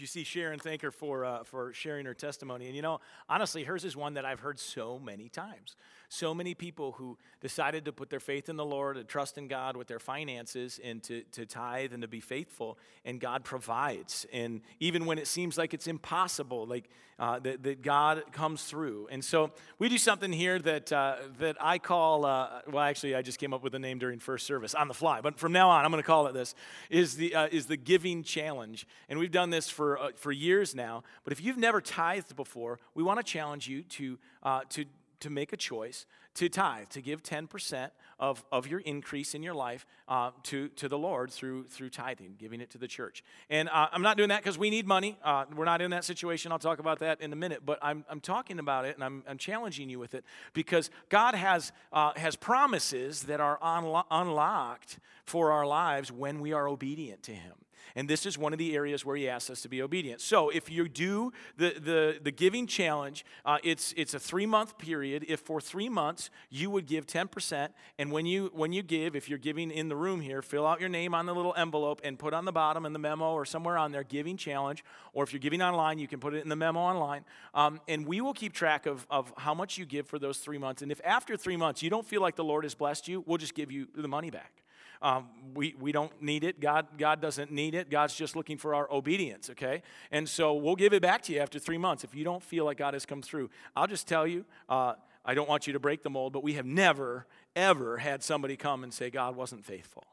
you see Sharon, thank her for, uh, for sharing her testimony. And you know, honestly, hers is one that I've heard so many times. So many people who decided to put their faith in the Lord and trust in God with their finances and to, to tithe and to be faithful, and God provides. And even when it seems like it's impossible, like uh, that, that God comes through. And so we do something here that, uh, that I call, uh, well, actually, I just came up with a name during first service on the fly, but from now on, I'm going to call it this, is the, uh, is the Giving Challenge. And we've done this for, uh, for years now. But if you've never tithed before, we want to challenge you to, uh, to, to make a choice to tithe, to give 10% of, of your increase in your life uh, to, to the Lord through, through tithing, giving it to the church. And uh, I'm not doing that because we need money. Uh, we're not in that situation. I'll talk about that in a minute. But I'm, I'm talking about it and I'm, I'm challenging you with it because God has, uh, has promises that are unlo- unlocked for our lives when we are obedient to Him. And this is one of the areas where he asks us to be obedient. So if you do the, the, the giving challenge, uh, it's, it's a three month period. If for three months you would give 10%, and when you, when you give, if you're giving in the room here, fill out your name on the little envelope and put on the bottom in the memo or somewhere on there, giving challenge. Or if you're giving online, you can put it in the memo online. Um, and we will keep track of, of how much you give for those three months. And if after three months you don't feel like the Lord has blessed you, we'll just give you the money back. Um, we, we don't need it. God, God doesn't need it. God's just looking for our obedience, okay? And so we'll give it back to you after three months if you don't feel like God has come through. I'll just tell you, uh, I don't want you to break the mold, but we have never, ever had somebody come and say God wasn't faithful.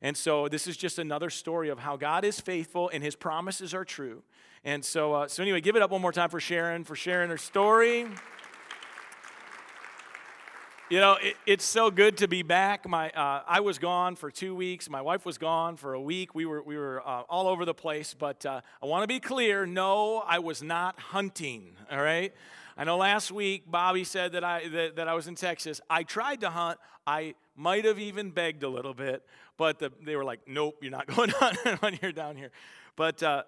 And so this is just another story of how God is faithful and his promises are true. And so, uh, so anyway, give it up one more time for Sharon, for sharing her story. You know, it, it's so good to be back. My, uh, I was gone for two weeks. My wife was gone for a week. We were, we were uh, all over the place. But uh, I want to be clear no, I was not hunting, all right? I know last week Bobby said that I, that, that I was in Texas. I tried to hunt. I might have even begged a little bit, but the, they were like, nope, you're not going hunting when you're down here. But, uh,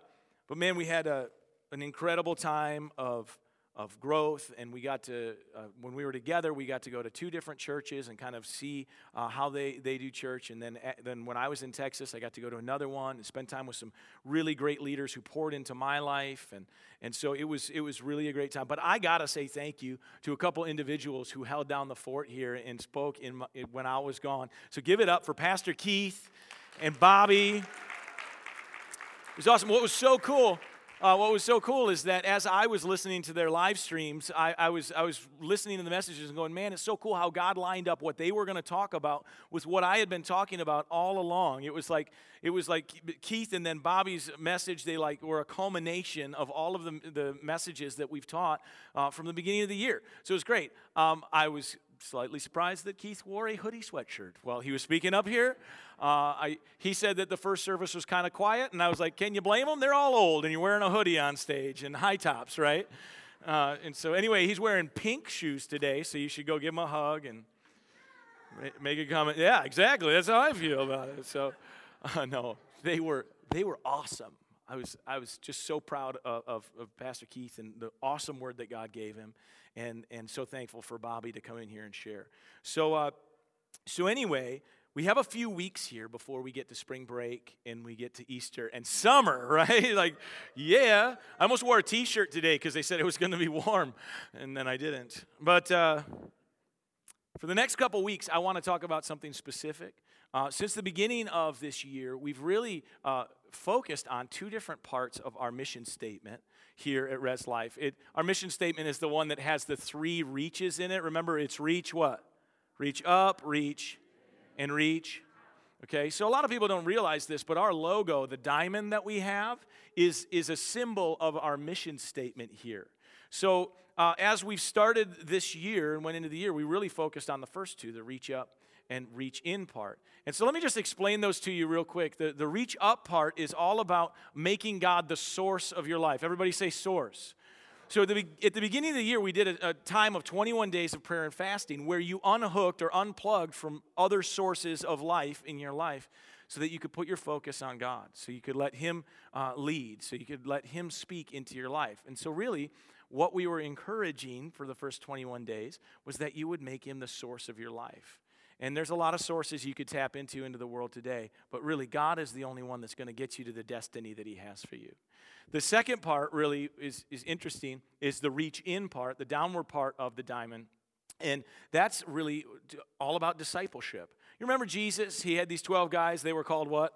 but man, we had a, an incredible time of of growth. And we got to, uh, when we were together, we got to go to two different churches and kind of see uh, how they, they do church. And then, uh, then when I was in Texas, I got to go to another one and spend time with some really great leaders who poured into my life. And, and so it was, it was really a great time. But I got to say thank you to a couple individuals who held down the fort here and spoke in my, when I was gone. So give it up for Pastor Keith and Bobby. It was awesome. What was so cool uh, what was so cool is that as I was listening to their live streams, I, I, was, I was listening to the messages and going, man, it's so cool how God lined up what they were going to talk about with what I had been talking about all along. It was like, it was like Keith and then Bobby's message, they like were a culmination of all of the, the messages that we've taught uh, from the beginning of the year. So it was great. Um, I was slightly surprised that Keith wore a hoodie sweatshirt while he was speaking up here. Uh, I, he said that the first service was kind of quiet, and I was like, can you blame them? They're all old, and you're wearing a hoodie on stage and high tops, right? Uh, and so, anyway, he's wearing pink shoes today, so you should go give him a hug and make a comment. Yeah, exactly. That's how I feel about it. So, uh, no, they were they were awesome. I was I was just so proud of, of, of Pastor Keith and the awesome word that God gave him and, and so thankful for Bobby to come in here and share. So, uh, so anyway, we have a few weeks here before we get to spring break and we get to Easter and summer, right? like, yeah. I almost wore a t shirt today because they said it was going to be warm, and then I didn't. But uh, for the next couple weeks, I want to talk about something specific. Uh, since the beginning of this year, we've really uh, focused on two different parts of our mission statement here at Res Life. It, our mission statement is the one that has the three reaches in it. Remember, it's reach what? Reach up, reach, and reach. Okay, so a lot of people don't realize this, but our logo, the diamond that we have, is, is a symbol of our mission statement here. So uh, as we've started this year and went into the year, we really focused on the first two the reach up and reach in part. And so let me just explain those to you real quick. The, the reach up part is all about making God the source of your life. Everybody say source. So at the, at the beginning of the year, we did a, a, time of 21 days of prayer and fasting where you unhooked or unplugged from other sources of life in your life so that you could put your focus on God, so you could let Him uh, lead, so you could let Him speak into your life. And so, really, what we were encouraging for the first 21 days was that you would make Him the source of your life. And there's a lot of sources you could tap into into the world today, but really, God is the only one that's going to get you to the destiny that He has for you. The second part really is, is interesting, is the reach in part, the downward part of the diamond. And that's really all about discipleship. You remember Jesus? He had these 12 guys. They were called what?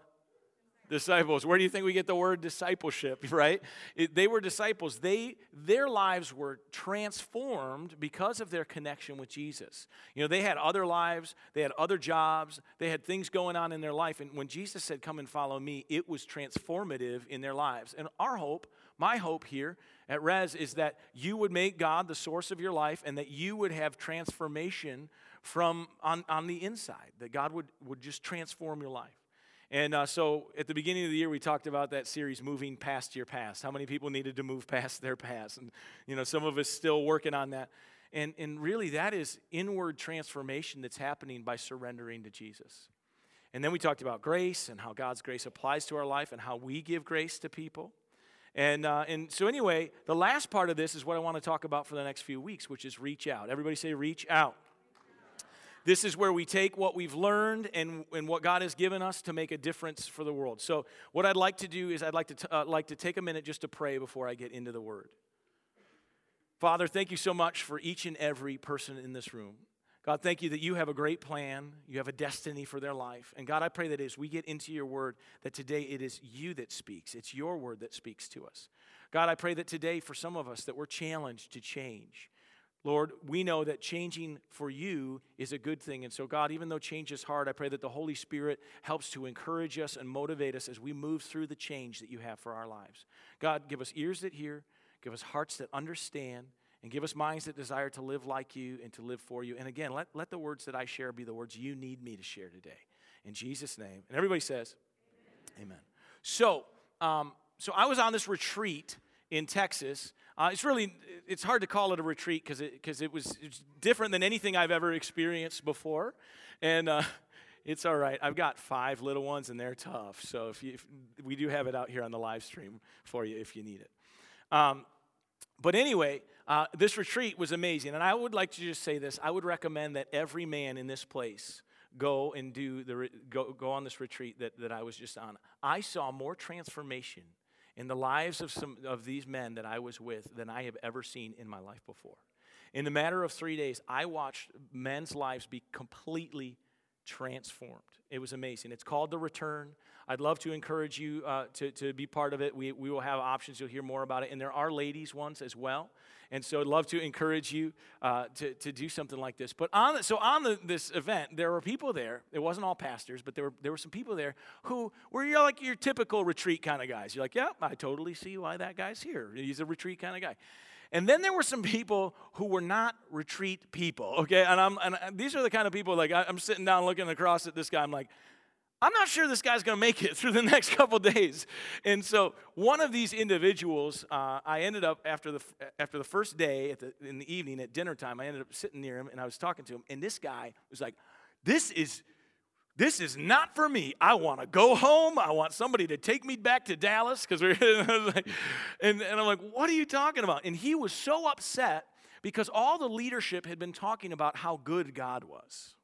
disciples. Where do you think we get the word discipleship right? It, they were disciples. They their lives were transformed because of their connection with jesus. You know they had other lives. They had other jobs. They had things going on in their life. And when jesus said come and follow me it was transformative in their lives. And our hope my hope here at res is that you would make god the source of your life and that you would have transformation from on, on the inside that god would, would just transform your life and uh, so at the beginning of the year, we talked about that series, Moving Past Your Past. How many people needed to move past their past? And, you know, some of us still working on that. And, and really, that is inward transformation that's happening by surrendering to Jesus. And then we talked about grace and how God's grace applies to our life and how we give grace to people. And, uh, and so, anyway, the last part of this is what I want to talk about for the next few weeks, which is reach out. Everybody say, reach out. This is where we take what we've learned and, and what God has given us to make a difference for the world. So, what I'd like to do is I'd like to, t- uh, like to take a minute just to pray before I get into the word. Father, thank you so much for each and every person in this room. God, thank you that you have a great plan. You have a destiny for their life. And God, I pray that as we get into your word, that today it is you that speaks. It's your word that speaks to us. God, I pray that today for some of us that we're challenged to change. Lord, we know that changing for you is a good thing. And so, God, even though change is hard, I pray that the Holy Spirit helps to encourage us and motivate us as we move through the change that you have for our lives. God, give us ears that hear, give us hearts that understand, and give us minds that desire to live like you and to live for you. And again, let, let the words that I share be the words you need me to share today. In Jesus' name. And everybody says, Amen. Amen. So, um, so I was on this retreat in Texas uh, it's really, it's hard to call it a retreat because it, cause it, was, different than anything I've ever experienced before. And uh, it's all right. I've got five little ones and they're tough. So if, you, if we do have it out here on the live stream for you if you need it. Um, but anyway, uh, this retreat was amazing. And I would like to just say this I would recommend that every man in this place go and do the go, go on this retreat that, that I was just on. I saw more transformation in the lives of some of these men that I was with than I have ever seen in my life before. In the matter of three days, I watched men's lives be completely transformed. It was amazing. It's called The Return. I'd love to encourage you uh, to, to be part of it. We, we will have options. You'll hear more about it. And there are ladies' ones as well. And so I'd love to encourage you uh, to, to do something like this. But on the, so on the, this event, there were people there. It wasn't all pastors, but there were, there were some people there who were you like your typical retreat kind of guys. You're like, yeah, I totally see why that guy's here. He's a retreat kind of guy. And then there were some people who were not retreat people, okay? And, I'm, and these are the kind of people, like, I'm sitting down looking across at this guy, I'm like, I'm not sure this guy's going to make it through the next couple days. And so one of these individuals, uh, I ended up after the after the first day the, in the evening at dinner time, I ended up sitting near him and I was talking to him. And this guy was like, "This is." This is not for me. I want to go home. I want somebody to take me back to Dallas because we're like, and, and I'm like, what are you talking about? And he was so upset because all the leadership had been talking about how good God was.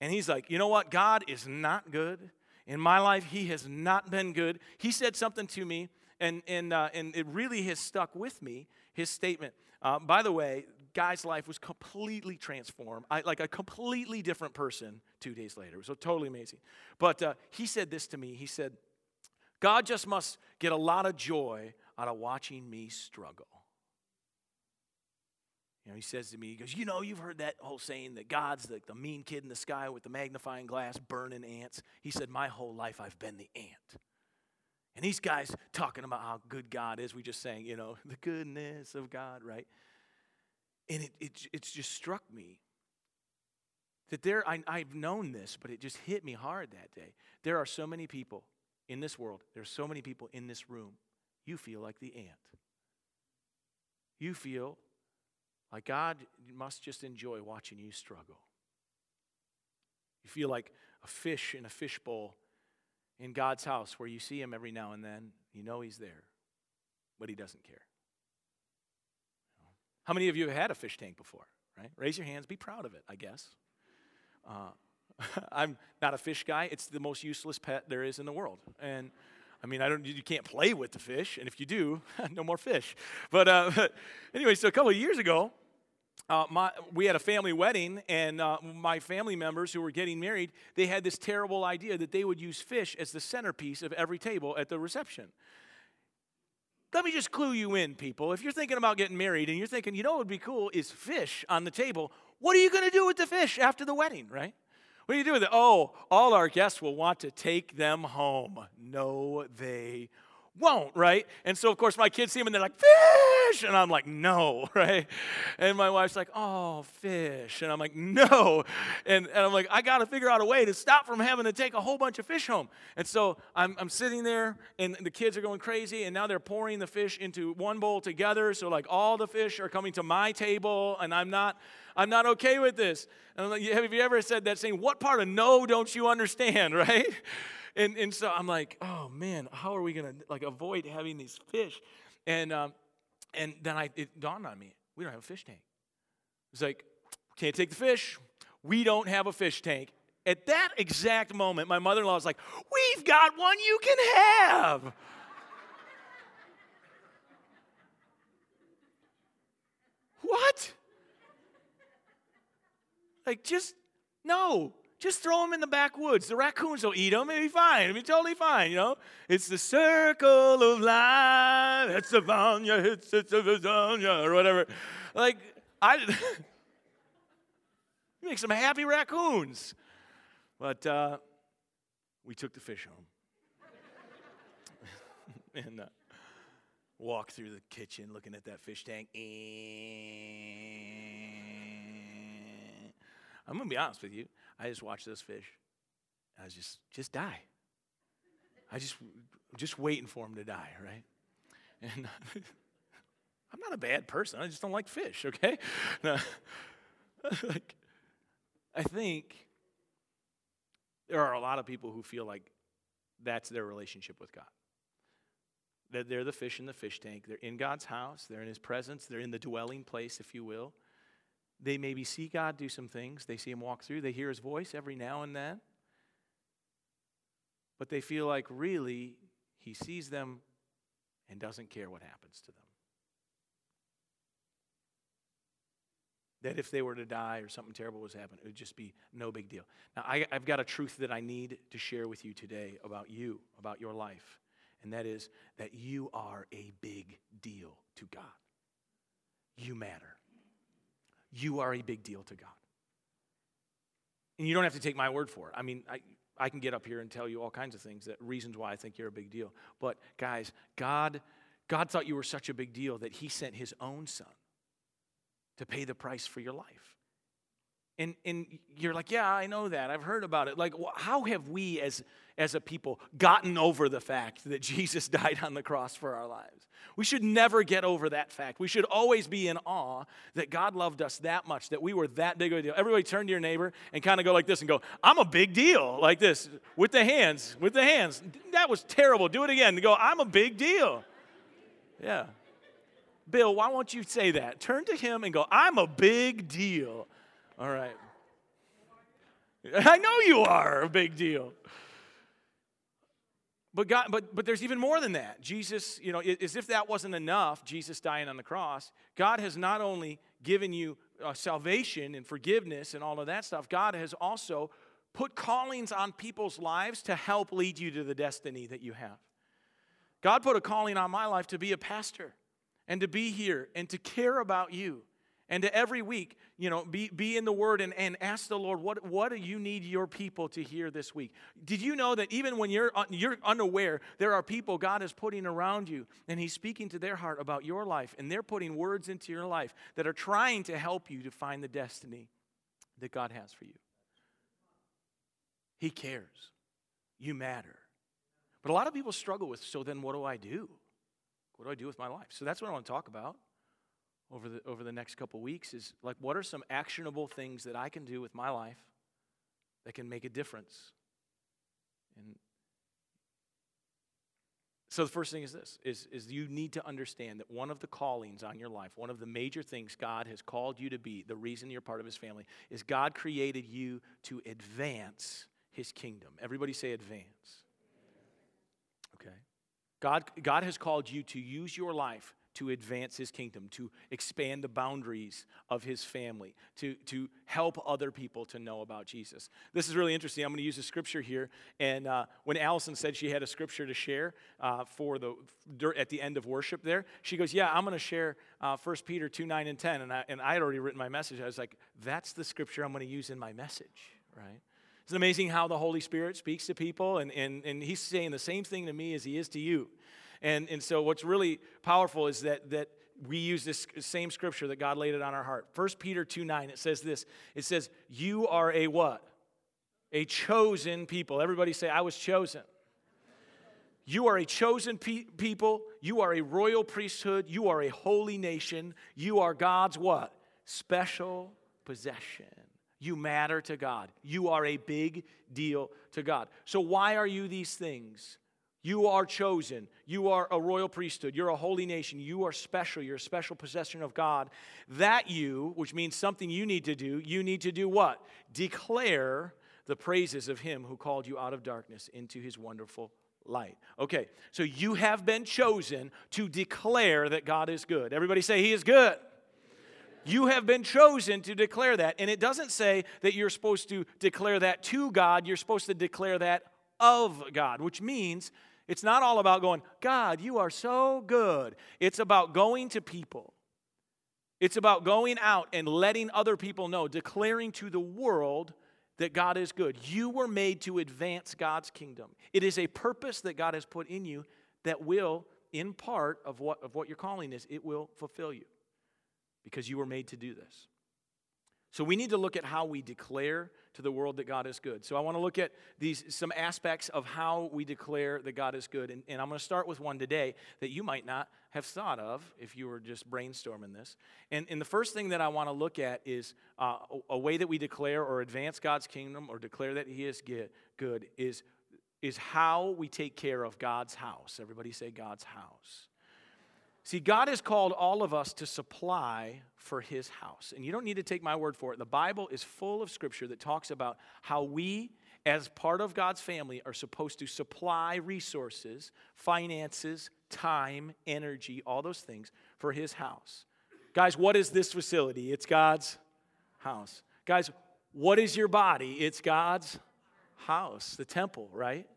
And he's like, you know what? God is not good. In my life, he has not been good. He said something to me, and, and, uh, and it really has stuck with me, his statement. Uh, by the way, guy's life was completely transformed, I, like a completely different person two days later. So totally amazing. But uh, he said this to me. He said, God just must get a lot of joy out of watching me struggle. You know, he says to me, he goes, You know, you've heard that whole saying that God's the, the mean kid in the sky with the magnifying glass burning ants. He said, My whole life I've been the ant. And these guys talking about how good God is, we just saying, you know, the goodness of God, right? And it, it, it's just struck me that there, I, I've known this, but it just hit me hard that day. There are so many people in this world, there's so many people in this room, you feel like the ant. You feel like God must just enjoy watching you struggle. You feel like a fish in a fishbowl in God's house where you see him every now and then. You know he's there, but he doesn't care. How many of you have had a fish tank before, right? Raise your hands. Be proud of it, I guess. Uh, I'm not a fish guy. It's the most useless pet there is in the world. And I mean, I don't. You can't play with the fish, and if you do, no more fish. But uh, anyway, so a couple of years ago, uh, my, we had a family wedding, and uh, my family members who were getting married, they had this terrible idea that they would use fish as the centerpiece of every table at the reception. Let me just clue you in, people. If you're thinking about getting married and you're thinking, you know what would be cool is fish on the table, what are you going to do with the fish after the wedding, right? What do you do with it? Oh, all our guests will want to take them home. No, they won't, right? And so, of course, my kids see them and they're like, fish! And I'm like, no, right? And my wife's like, oh, fish. And I'm like, no. And, and I'm like, I got to figure out a way to stop from having to take a whole bunch of fish home. And so I'm, I'm sitting there and the kids are going crazy and now they're pouring the fish into one bowl together. So, like, all the fish are coming to my table and I'm not. I'm not okay with this. And like, have you ever said that saying, What part of no don't you understand, right? And, and so I'm like, oh man, how are we gonna like avoid having these fish? And um, and then I it dawned on me, we don't have a fish tank. It's like, can't take the fish. We don't have a fish tank. At that exact moment, my mother-in-law was like, We've got one you can have. what? Like, just no. Just throw them in the backwoods. The raccoons will eat them. It'll be fine. It'll be totally fine, you know? It's the circle of life. It's the Vanya, it's, it's the Vanya, or whatever. Like, I make some happy raccoons. But uh, we took the fish home. and uh, walked through the kitchen looking at that fish tank. I'm going to be honest with you. I just watched those fish. I was just, just die. I just, just waiting for them to die, right? And I'm not a bad person. I just don't like fish, okay? like, I think there are a lot of people who feel like that's their relationship with God. That they're the fish in the fish tank. They're in God's house, they're in His presence, they're in the dwelling place, if you will. They maybe see God do some things, they see Him walk through, they hear His voice every now and then. But they feel like really He sees them and doesn't care what happens to them. That if they were to die or something terrible was happening, it would just be no big deal. Now, I, have got a truth that I need to share with you today about you, about your life, and that is that you are a big deal to God. You matter you are a big deal to God. And you don't have to take my word for it. I mean, I, I can get up here and tell you all kinds of things that reasons why I think you're a big deal. But guys, God, God thought you were such a big deal that He sent His own Son to pay the price for your life. And, and you're like, yeah, I know that. I've heard about it. Like, how have we as, as a people gotten over the fact that Jesus died on the cross for our lives? We should never get over that fact. We should always be in awe that God loved us that much, that we were that big of a deal. Everybody turn to your neighbor and kind of go like this and go, I'm a big deal, like this, with the hands, with the hands. That was terrible. Do it again. Go, I'm a big deal. Yeah. Bill, why won't you say that? Turn to him and go, I'm a big deal. All right. I know you are a big deal. But God, but but there's even more than that. Jesus, you know, as if that wasn't enough, Jesus dying on the cross, God has not only given you uh, salvation and forgiveness and all of that stuff, God has also put callings on people's lives to help lead you to the destiny that you have. God put a calling on my life to be a pastor and to be here and to care about you and to every week, you know, be, be in the Word and, and ask the Lord, what, what do you need your people to hear this week? Did you know that even when you're, you're unaware, there are people God is putting around you and He's speaking to their heart about your life and they're putting words into your life that are trying to help you to find the destiny that God has for you? He cares. You matter. But a lot of people struggle with, so then what do I do? What do I do with my life? So that's what I want to talk about over the, over the next couple weeks is like, what are some actionable things that I can do with my life that can make a difference? And So the first thing is this is, is you need to understand that one of the callings on your life, one of the major things God has called you to be, the reason you're part of his family, is God created you to advance his kingdom. Everybody say advance. Okay. God, God has called you to use your life to advance his kingdom, to expand the boundaries of his family, to, to help other people to know about Jesus. This is really interesting. I'm going to use a scripture here. And uh, when Allison said she had a scripture to share uh, for the, at the end of worship there, she goes, Yeah, I'm going to share uh, 1 Peter 2 9 and 10. And I, and I had already written my message. I was like, That's the scripture I'm going to use in my message, right? It's amazing how the Holy Spirit speaks to people, and, and, and He's saying the same thing to me as He is to you. And, and so what's really powerful is that, that we use this same scripture that God laid it on our heart. 1 Peter 2 9, it says this it says, You are a what? A chosen people. Everybody say, I was chosen. You are a chosen pe- people. You are a royal priesthood. You are a holy nation. You are God's what? Special possession. You matter to God. You are a big deal to God. So, why are you these things? You are chosen. You are a royal priesthood. You're a holy nation. You are special. You're a special possession of God. That you, which means something you need to do, you need to do what? Declare the praises of Him who called you out of darkness into His wonderful light. Okay, so you have been chosen to declare that God is good. Everybody say, He is good. You have been chosen to declare that. And it doesn't say that you're supposed to declare that to God, you're supposed to declare that of God, which means it's not all about going, God, you are so good. It's about going to people. It's about going out and letting other people know, declaring to the world that God is good. You were made to advance God's kingdom. It is a purpose that God has put in you that will, in part of what, of what your calling is, it will fulfill you because you were made to do this. So we need to look at how we declare to the world that God is good. So I want to look at these some aspects of how we declare that God is good. And, and I'm going to start with one today that you might not have thought of if you were just brainstorming this. And, and the first thing that I want to look at is uh, a, way that we declare or advance God's kingdom or declare that He is good is, is how we take care of God's house. Everybody say God's house. See, God has called all of us to supply for his house. And you don't need to take my word for it. The Bible is full of scripture that talks about how we, as part of God's family, are supposed to supply resources, finances, time, energy, all those things for his house. Guys, what is this facility? It's God's house. Guys, what is your body? It's God's house, the temple, right?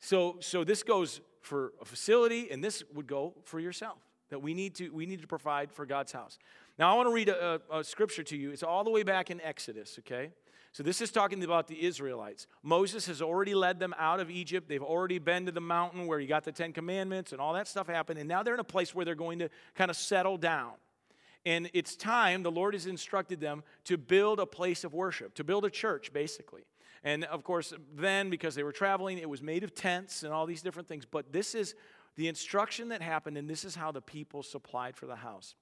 So, so this goes for a facility, and this would go for yourself. That we need to, we need to provide for God's house. Now, I want to read a, a, a scripture to you. It's all the way back in Exodus, okay? So, this is talking about the Israelites. Moses has already led them out of Egypt. They've already been to the mountain where he got the Ten Commandments and all that stuff happened. And now they're in a place where they're going to kind of settle down. And it's time, the Lord has instructed them to build a place of worship, to build a church, basically. And of course, then, because they were traveling, it was made of tents and all these different things. But this is the instruction that happened, and this is how the people supplied for the house.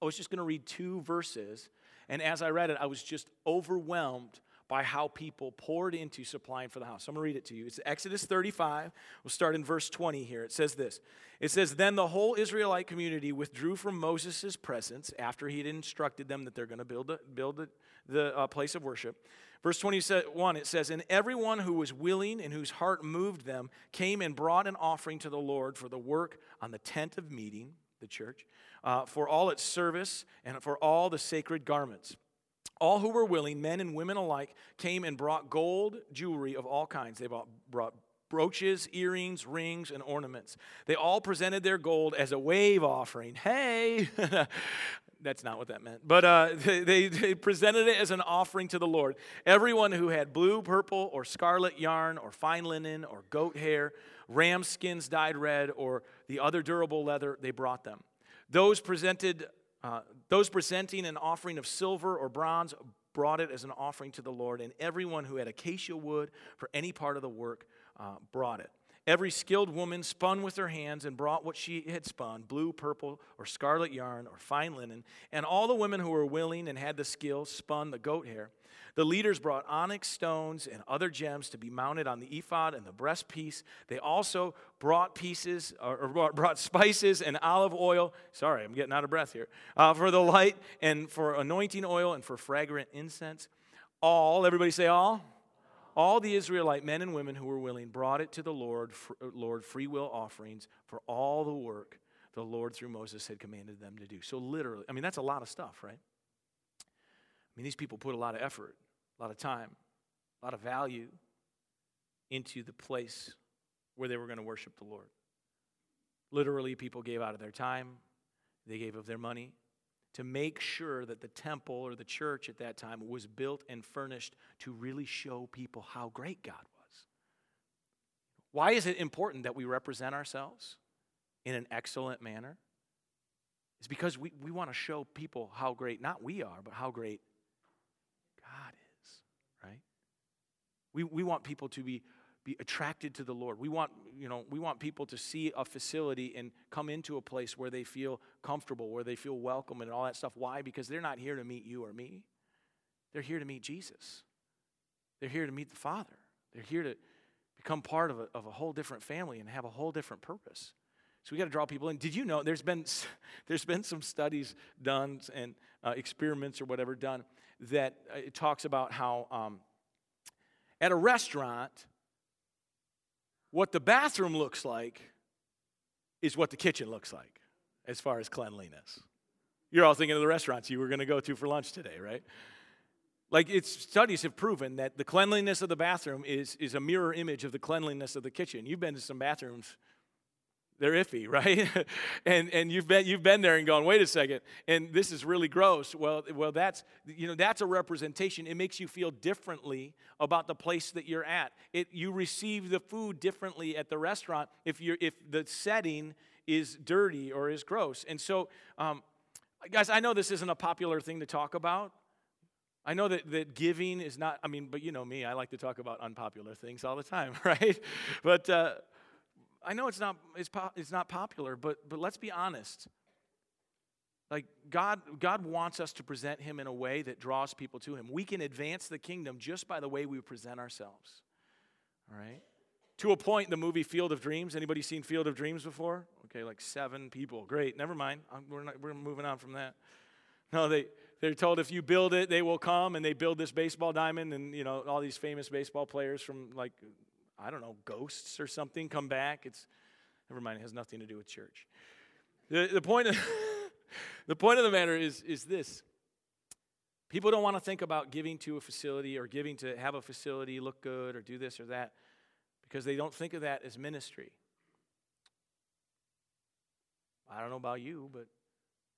I was just going to read two verses, and as I read it, I was just overwhelmed by how people poured into supplying for the house. I'm going to read it to you. It's Exodus 35. We'll start in verse 20 here. It says this It says, Then the whole Israelite community withdrew from Moses' presence after he had instructed them that they're going to build, a, build a, the uh, place of worship. Verse 21, it says, And everyone who was willing and whose heart moved them came and brought an offering to the Lord for the work on the tent of meeting, the church, uh, for all its service and for all the sacred garments. All who were willing, men and women alike, came and brought gold jewelry of all kinds. They brought, brought brooches, earrings, rings, and ornaments. They all presented their gold as a wave offering. Hey! that's not what that meant. But uh, they, they presented it as an offering to the Lord. Everyone who had blue, purple, or scarlet yarn, or fine linen, or goat hair, ram skins dyed red, or the other durable leather, they brought them. Those presented, uh, those presenting an offering of silver or bronze brought it as an offering to the Lord, and everyone who had acacia wood for any part of the work uh, brought it. Every skilled woman spun with her hands and brought what she had spun blue, purple, or scarlet yarn, or fine linen. And all the women who were willing and had the skill spun the goat hair. The leaders brought onyx stones and other gems to be mounted on the ephod and the breastpiece. They also brought pieces or brought spices and olive oil. Sorry, I'm getting out of breath here. Uh, for the light and for anointing oil and for fragrant incense. All, everybody say all all the Israelite men and women who were willing brought it to the Lord, uh, Lord free will offerings for all the work the Lord through Moses had commanded them to do. So literally, I mean that's a lot of stuff, right? I mean these people put a lot of effort, a lot of time, a lot of value into the place where they were going to worship the Lord. Literally people gave out of their time, they gave of their money, to make sure that the temple or the church at that time was built and furnished to really show people how great God was. Why is it important that we represent ourselves in an excellent manner? It's because we, we want to show people how great, not we are, but how great God is, right? We, we want people to be be attracted to the Lord. We want, you know, we want people to see a facility and come into a place where they feel comfortable, where they feel welcome and all that stuff. Why? Because they're not here to meet you or me. They're here to meet Jesus. They're here to meet the Father. They're here to become part of a, of a whole different family and have a whole different purpose. So we got to draw people in. Did you know there's been there's been some studies done and uh, experiments or whatever done that uh, it talks about how um, at a restaurant what the bathroom looks like is what the kitchen looks like as far as cleanliness. You're all thinking of the restaurants you were going to go to for lunch today, right? Like it's studies have proven that the cleanliness of the bathroom is, is a mirror image of the cleanliness of the kitchen. You've been to some bathrooms they're iffy, right? and and you've been you've been there and gone, wait a second, and this is really gross. Well, well, that's you know that's a representation. It makes you feel differently about the place that you're at. It you receive the food differently at the restaurant if you're if the setting is dirty or is gross. And so, um, guys, I know this isn't a popular thing to talk about. I know that, that giving is not, I mean, but you know me, I like to talk about unpopular things all the time, right? But, uh, I know it's not, it's, po- it's not popular, but, but let's be honest. Like God, God wants us to present Him in a way that draws people to Him. We can advance the kingdom just by the way we present ourselves. All right? To a point in the movie Field of Dreams. Anybody seen Field of Dreams before? Okay, like seven people. Great. Never mind. We're, not, we're moving on from that. No, they, they're told if you build it, they will come, and they build this baseball diamond, and you know all these famous baseball players from like I don't know, ghosts or something come back. It's, never mind, it has nothing to do with church. The, the, point, of, the point of the matter is, is this people don't want to think about giving to a facility or giving to have a facility look good or do this or that because they don't think of that as ministry. I don't know about you, but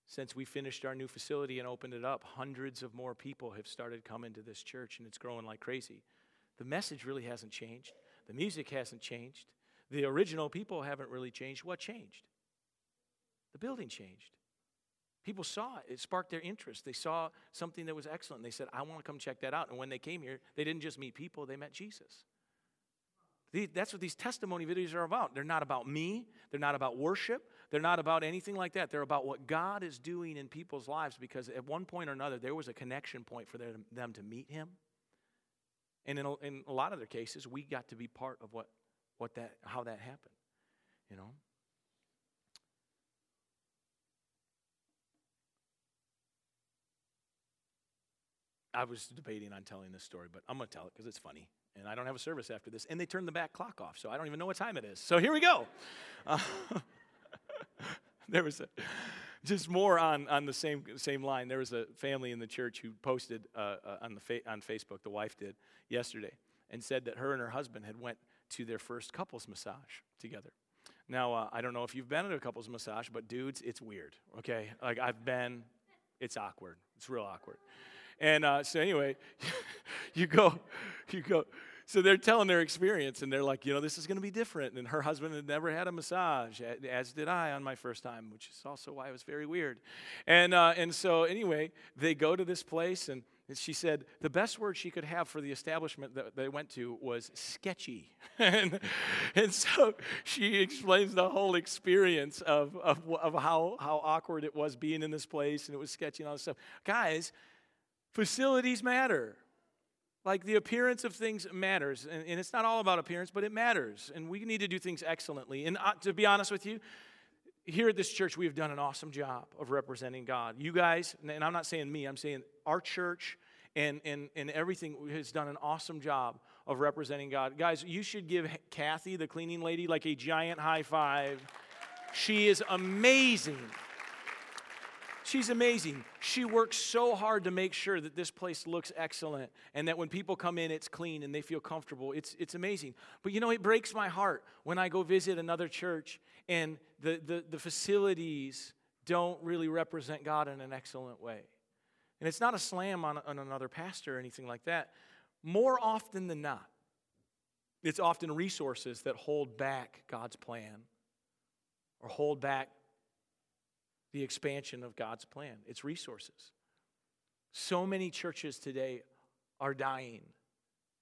since we finished our new facility and opened it up, hundreds of more people have started coming to this church and it's growing like crazy. The message really hasn't changed. The music hasn't changed. The original people haven't really changed. What changed? The building changed. People saw it. It sparked their interest. They saw something that was excellent. They said, I want to come check that out. And when they came here, they didn't just meet people, they met Jesus. That's what these testimony videos are about. They're not about me. They're not about worship. They're not about anything like that. They're about what God is doing in people's lives because at one point or another, there was a connection point for them to meet Him and in a, in a lot of their cases, we got to be part of what, what that, how that happened, you know. I was debating on telling this story, but I'm going to tell it because it's funny. And I don't have a service after this. And they turned the back clock off, so I don't even know what time it is. So here we go. Uh, there was a, just more on, on the same, same line. There was a family in the church who posted uh, uh, on, the fa- on Facebook, the wife did, yesterday, and said that her and her husband had went to their first couples massage together. Now, uh, I don't know if you've been at a couples massage, but dudes, it's weird, okay? Like, I've been, it's awkward. It's real awkward. And uh, so, anyway, you go, you go, so they're telling their experience and they're like, you know, this is going to be different. And her husband had never had a massage, as did I on my first time, which is also why it was very weird. And, uh, and so, anyway, they go to this place and she said the best word she could have for the establishment that they went to was sketchy. and, and so she explains the whole experience of, of, of how, how awkward it was being in this place and it was sketchy and all this stuff. Guys, facilities matter. Like the appearance of things matters. And, and, it's not all about appearance, but it matters. And we need to do things excellently. And uh, to be honest with you, here at this church, we have done an awesome job of representing God. You guys, and I'm not saying me, I'm saying our church and, and, and everything has done an awesome job of representing God. Guys, you should give Kathy, the cleaning lady, like a giant high five. She is amazing. She's amazing. She works so hard to make sure that this place looks excellent and that when people come in, it's clean and they feel comfortable. It's, it's amazing. But you know, it breaks my heart when I go visit another church and the, the, the facilities don't really represent God in an excellent way. And it's not a slam on, on another pastor or anything like that. More often than not, it's often resources that hold back God's plan or hold back the expansion of God's plan, it's resources. So many churches today are dying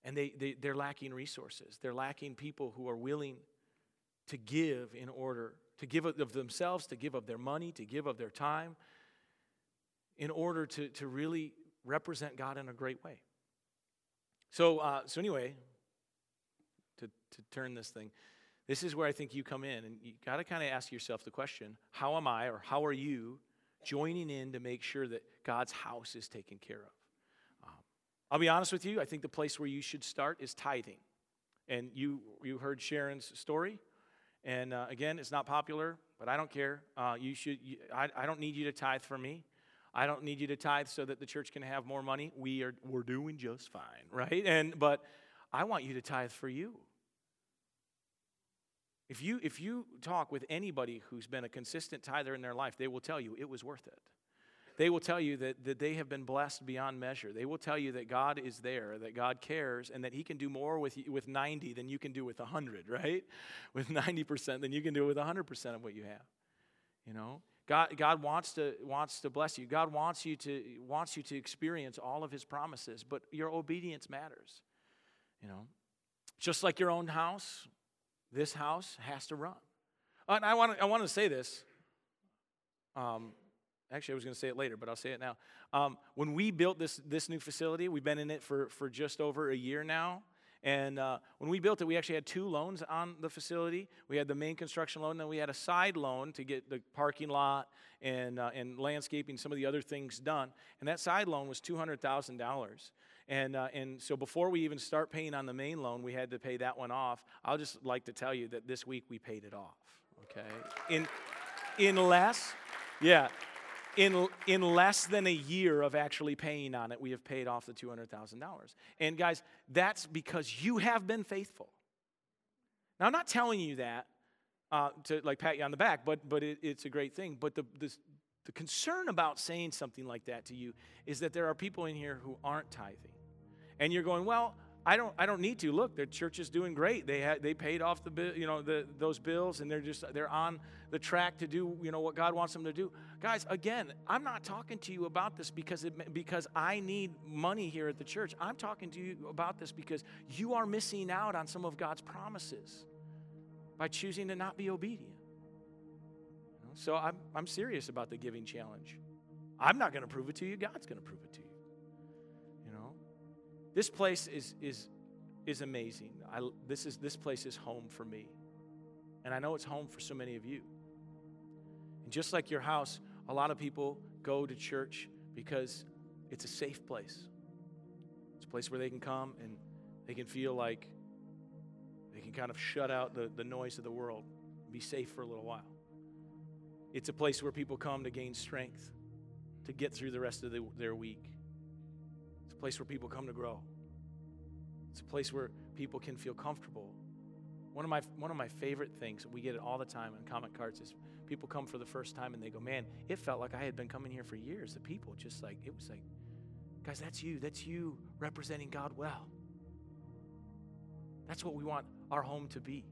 and they, they, they're lacking resources. They're lacking people who are willing to give in order to give of themselves, to give of their money, to give of their time, in order to, to really represent God in a great way. So, uh, so anyway, to, to turn this thing, this is where I think you come in, and you got to kind of ask yourself the question how am I or how are you joining in to make sure that God's house is taken care of? Um, I'll be honest with you, I think the place where you should start is tithing. And you, you heard Sharon's story. And uh, again, it's not popular, but I don't care. Uh, you should, you, I, I don't need you to tithe for me. I don't need you to tithe so that the church can have more money. We are, we're doing just fine, right? And, but I want you to tithe for you. If you, if you talk with anybody who's been a consistent tither in their life, they will tell you it was worth it. They will tell you that, that they have been blessed beyond measure. They will tell you that God is there, that God cares, and that He can do more with, with 90 than you can do with 100, right? With 90% than you can do with 100% of what you have. You know? God, God wants, to, wants to bless you. God wants you, to, wants you to experience all of His promises, but your obedience matters. You know? Just like your own house, this house has to run. And I want to, I want to say this. Um, actually, I was going to say it later, but I'll say it now. Um, when we built this, this new facility, we've been in it for, for just over a year now. And uh, when we built it, we actually had two loans on the facility. We had the main construction loan, and then we had a side loan to get the parking lot and, uh, and landscaping, some of the other things done. And that side loan was $200,000. And, uh, and so before we even start paying on the main loan, we had to pay that one off. I'll just like to tell you that this week we paid it off, okay? In, in less, yeah, in, in less than a year of actually paying on it, we have paid off the $200,000. And guys, that's because you have been faithful. Now, I'm not telling you that uh, to like pat you on the back, but, but it, it's a great thing. But the, the, the concern about saying something like that to you is that there are people in here who aren't tithing. And you're going, well, I don't, I don't need to. Look, their church is doing great. They, had, they paid off the bill, you know, the, those bills, and they're just they're on the track to do, you know, what God wants them to do. Guys, again, I'm not talking to you about this because it, because I need money here at the church. I'm talking to you about this because you are missing out on some of God's promises by choosing to not be obedient. So I'm, I'm serious about the giving challenge. I'm not going to prove it to you, God's going to prove it to you. This place is, is, is amazing. I, this, is, this place is home for me. And I know it's home for so many of you. And just like your house, a lot of people go to church because it's a safe place. It's a place where they can come and they can feel like they can kind of shut out the, the noise of the world, and be safe for a little while. It's a place where people come to gain strength, to get through the rest of the, their week. Place where people come to grow. It's a place where people can feel comfortable. One of my, one of my favorite things, we get it all the time in comment cards, is people come for the first time and they go, Man, it felt like I had been coming here for years. The people just like, it was like, guys, that's you. That's you representing God well. That's what we want our home to be.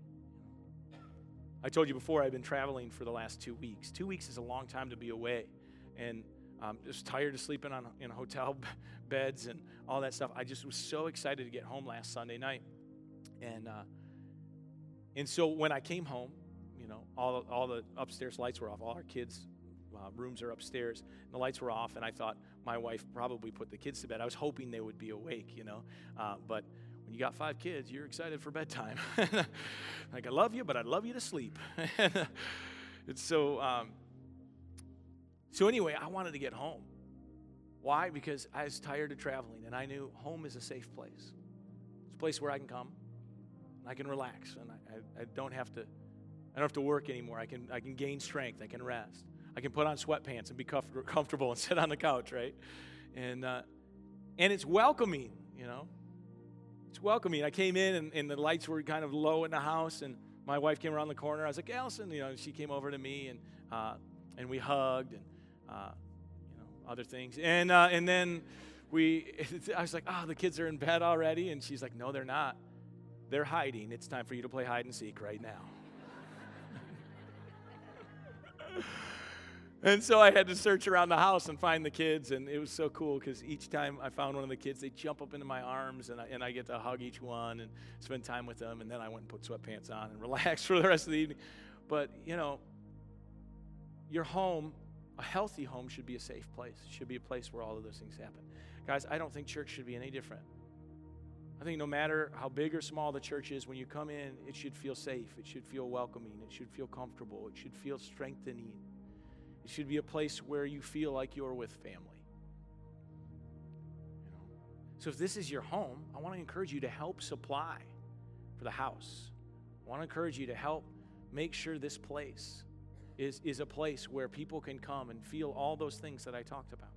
I told you before, I've been traveling for the last two weeks. Two weeks is a long time to be away. And um, just tired of sleeping on in hotel beds and all that stuff. I just was so excited to get home last Sunday night, and uh, and so when I came home, you know, all all the upstairs lights were off. All our kids' uh, rooms are upstairs, and the lights were off. And I thought my wife probably put the kids to bed. I was hoping they would be awake, you know, uh, but when you got five kids, you're excited for bedtime. like, I love you, but I'd love you to sleep. and so, um, so anyway, I wanted to get home. Why? Because I was tired of traveling, and I knew home is a safe place. It's a place where I can come, and I can relax, and I, I, I don't have to. I don't have to work anymore. I can, I can gain strength. I can rest. I can put on sweatpants and be comf- comfortable and sit on the couch, right? And, uh, and it's welcoming, you know. It's welcoming. I came in and, and the lights were kind of low in the house, and my wife came around the corner. I was like, Allison, you know, she came over to me and, uh, and we hugged and, uh, you know, other things. And, uh, and then we, I was like, oh, the kids are in bed already. And she's like, no, they're not. They're hiding. It's time for you to play hide and seek right now. And so I had to search around the house and find the kids, and it was so cool because each time I found one of the kids, they jump up into my arms, and I, and I get to hug each one and spend time with them. And then I went and put sweatpants on and relaxed for the rest of the evening. But you know, your home, a healthy home, should be a safe place. It should be a place where all of those things happen. Guys, I don't think church should be any different. I think no matter how big or small the church is, when you come in, it should feel safe. It should feel welcoming. It should feel comfortable. It should feel strengthening. It should be a place where you feel like you're with family. You know? So if this is your home, I want to encourage you to help supply for the house. I want to encourage you to help make sure this place is, is a place where people can come and feel all those things that I talked about.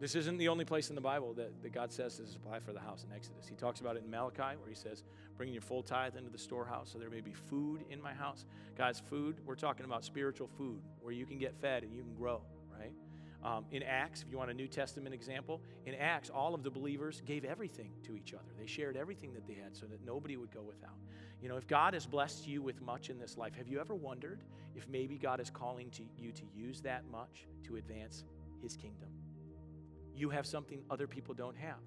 This isn't the only place in the Bible that, that God says to supply for the house in Exodus. He talks about it in Malachi, where he says, Bring your full tithe into the storehouse so there may be food in my house. Guys, food, we're talking about spiritual food where you can get fed and you can grow, right? Um, in Acts, if you want a New Testament example, in Acts, all of the believers gave everything to each other. They shared everything that they had so that nobody would go without. You know, if God has blessed you with much in this life, have you ever wondered if maybe God is calling to you to use that much to advance his kingdom? you have something other people don't have.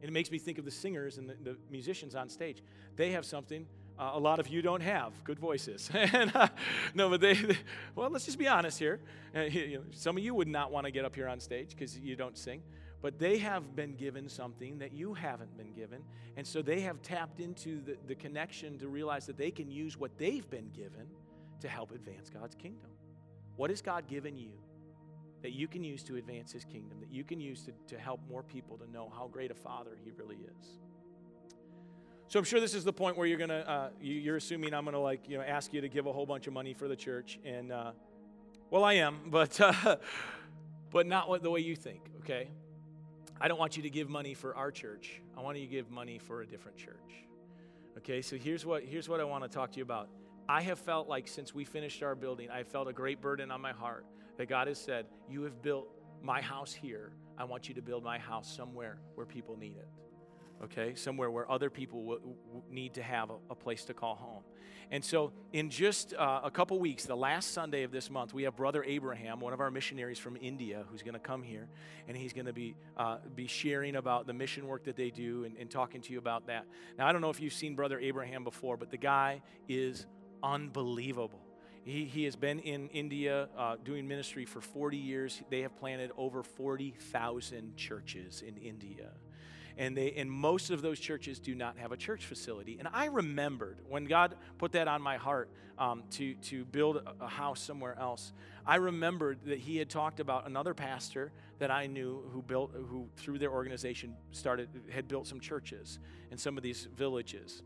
And it makes me think of the singers and the, the musicians on stage. They have something uh, a lot of you don't have good voices. and, uh, no, but they, they, well, let's just be honest here. Uh, some of you would not want to get up here on stage because you don't sing, but they have been given something that you haven't been given. And so they have tapped into the, the connection to realize that they can use what they've been given to help advance God's kingdom. What has God given you? that you can use to advance his kingdom, that you can use to, to help more people to know how great a father he really is. So I'm sure this is the point where you're gonna uh, you, are assuming I'm gonna like you know ask you to give a whole bunch of money for the church, and uh, well I am, but uh, but not what, the way you think. Okay, I don't want you to give money for our church. I want you to give money for a different church. Okay, so here's what here's what I want to talk to you about. I have felt like since we finished our building, I felt a great burden on my heart that God has said, You have built my house here. I want you to build my house somewhere where people need it. Okay? Somewhere where other people w- w- need to have a, a, place to call home. And so, in just uh, a couple weeks, the last Sunday of this month, we have Brother Abraham, one of our missionaries from India, who's going to come here, and he's going to be uh, be sharing about the mission work that they do and, and talking to you about that. Now, I don't know if you've seen Brother Abraham before, but the guy is unbelievable. He, he has been in India uh, doing ministry for 40 years. They have planted over 40,000 churches in India. And, they, and most of those churches do not have a church facility. And I remembered when God put that on my heart um, to, to build a house somewhere else, I remembered that He had talked about another pastor that I knew who built, who through their organization started, had built some churches in some of these villages.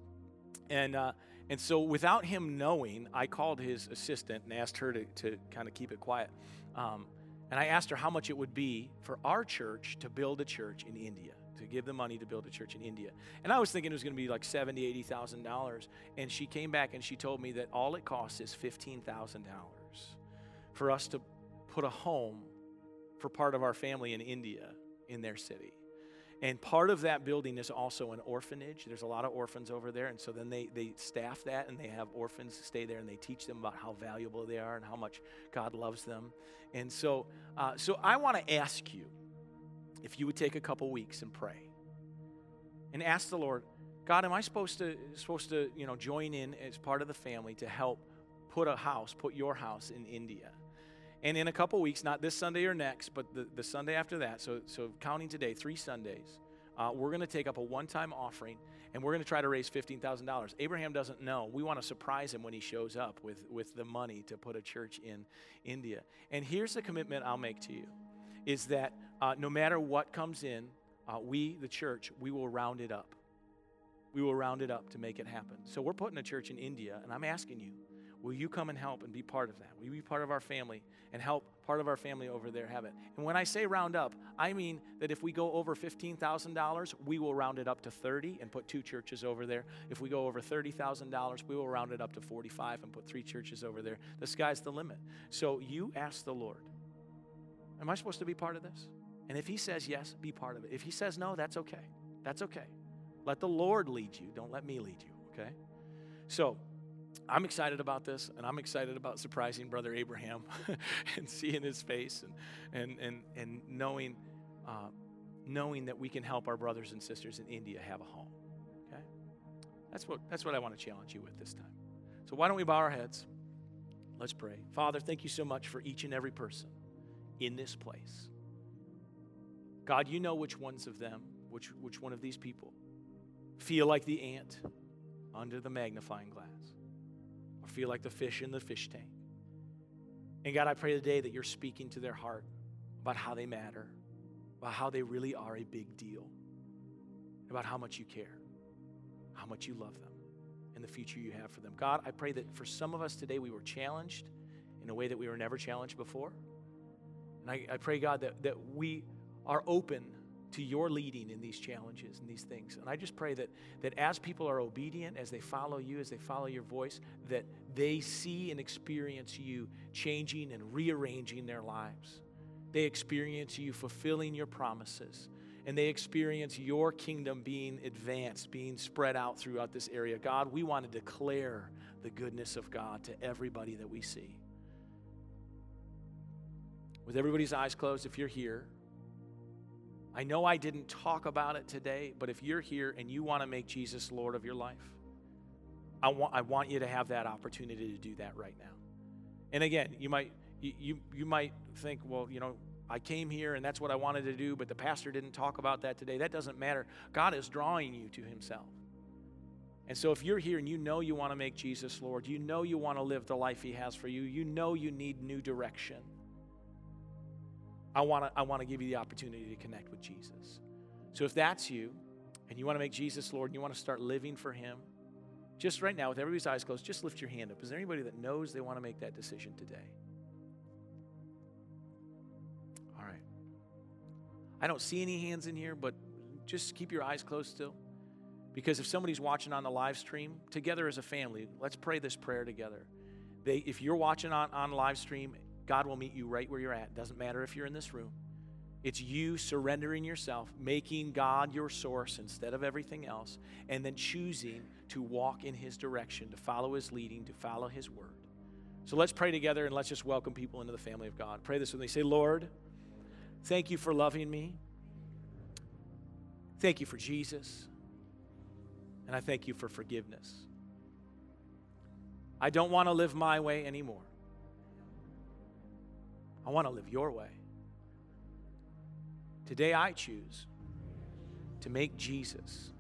And, uh, and so, without him knowing, I called his assistant and asked her to, to kind of keep it quiet. Um, and I asked her how much it would be for our church to build a church in India, to give the money to build a church in India. And I was thinking it was going to be like seventy, eighty thousand dollars. And she came back and she told me that all it costs is fifteen thousand dollars for us to put a home for part of our family in India in their city. And part of that building is also an orphanage. There's a lot of orphans over there. And so then they, they staff that and they have orphans stay there and they teach them about how valuable they are and how much God loves them. And so, uh, so I want to ask you if you would take a couple weeks and pray and ask the Lord, God, am I supposed to, supposed to you know, join in as part of the family to help put a house, put your house in India? And in a couple weeks, not this Sunday or next, but the, the Sunday after that, so, so counting today, three Sundays, uh, we're going to take up a one time offering and we're going to try to raise $15,000. Abraham doesn't know. We want to surprise him when he shows up with, with the money to put a church in India. And here's the commitment I'll make to you is that uh, no matter what comes in, uh, we, the church, we will round it up. We will round it up to make it happen. So we're putting a church in India, and I'm asking you, Will you come and help and be part of that? Will you be part of our family and help part of our family over there have it? And when I say round up, I mean that if we go over $15,000, we will round it up to 30 and put two churches over there. If we go over $30,000, we will round it up to 45 and put three churches over there. The sky's the limit. So you ask the Lord, Am I supposed to be part of this? And if He says yes, be part of it. If He says no, that's okay. That's okay. Let the Lord lead you. Don't let me lead you, okay? So, I'm excited about this, and I'm excited about surprising Brother Abraham and seeing his face and, and, and, and knowing, uh, knowing that we can help our brothers and sisters in India have a home. Okay? That's what, that's what I want to challenge you with this time. So, why don't we bow our heads? Let's pray. Father, thank you so much for each and every person in this place. God, you know which ones of them, which, which one of these people feel like the ant under the magnifying glass or feel like the fish in the fish tank. And God, I pray today that you're speaking to their heart about how they matter, about how they really are a big deal, about how much you care, how much you love them, and the future you have for them. God, I pray that for some of us today, we were challenged in a way that we were never challenged before. And I, I pray, God, that, that we are open to your leading in these challenges and these things. And I just pray that, that as people are obedient, as they follow you, as they follow your voice, that they see and experience you changing and rearranging their lives. They experience you fulfilling your promises. And they experience your kingdom being advanced, being spread out throughout this area. God, we want to declare the goodness of God to everybody that we see. With everybody's eyes closed, if you're here, I know I didn't talk about it today, but if you're here and you want to make Jesus Lord of your life, I want, I want you to have that opportunity to do that right now. And again, you might you, you might think, well, you know, I came here and that's what I wanted to do, but the pastor didn't talk about that today. That doesn't matter. God is drawing you to himself. And so if you're here and you know you want to make Jesus Lord, you know you want to live the life he has for you, you know you need new direction. I want to I want to give you the opportunity to connect with Jesus. So if that's you and you want to make Jesus Lord and you want to start living for him, just right now with everybody's eyes closed, just lift your hand up. Is there anybody that knows they want to make that decision today? All right. I don't see any hands in here, but just keep your eyes closed still. Because if somebody's watching on the live stream, together as a family, let's pray this prayer together. They, if you're watching on, on live stream God will meet you right where you're at. Doesn't matter if you're in this room. It's you surrendering yourself, making God your source instead of everything else, and then choosing to walk in His direction, to follow His leading, to follow His word. So let's pray together and let's just welcome people into the family of God. Pray this with me. Say, Lord, thank you for loving me. Thank you for Jesus. And I thank you for forgiveness. I don't want to live my way anymore. I want to live your way. Today I choose to make Jesus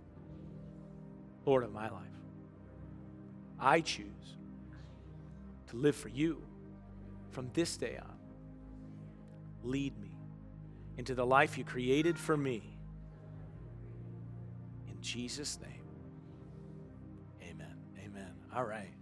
Lord of my life. I choose to live for you from this day on. Lead me into the life you created for me. In Jesus' name, amen. Amen. All right.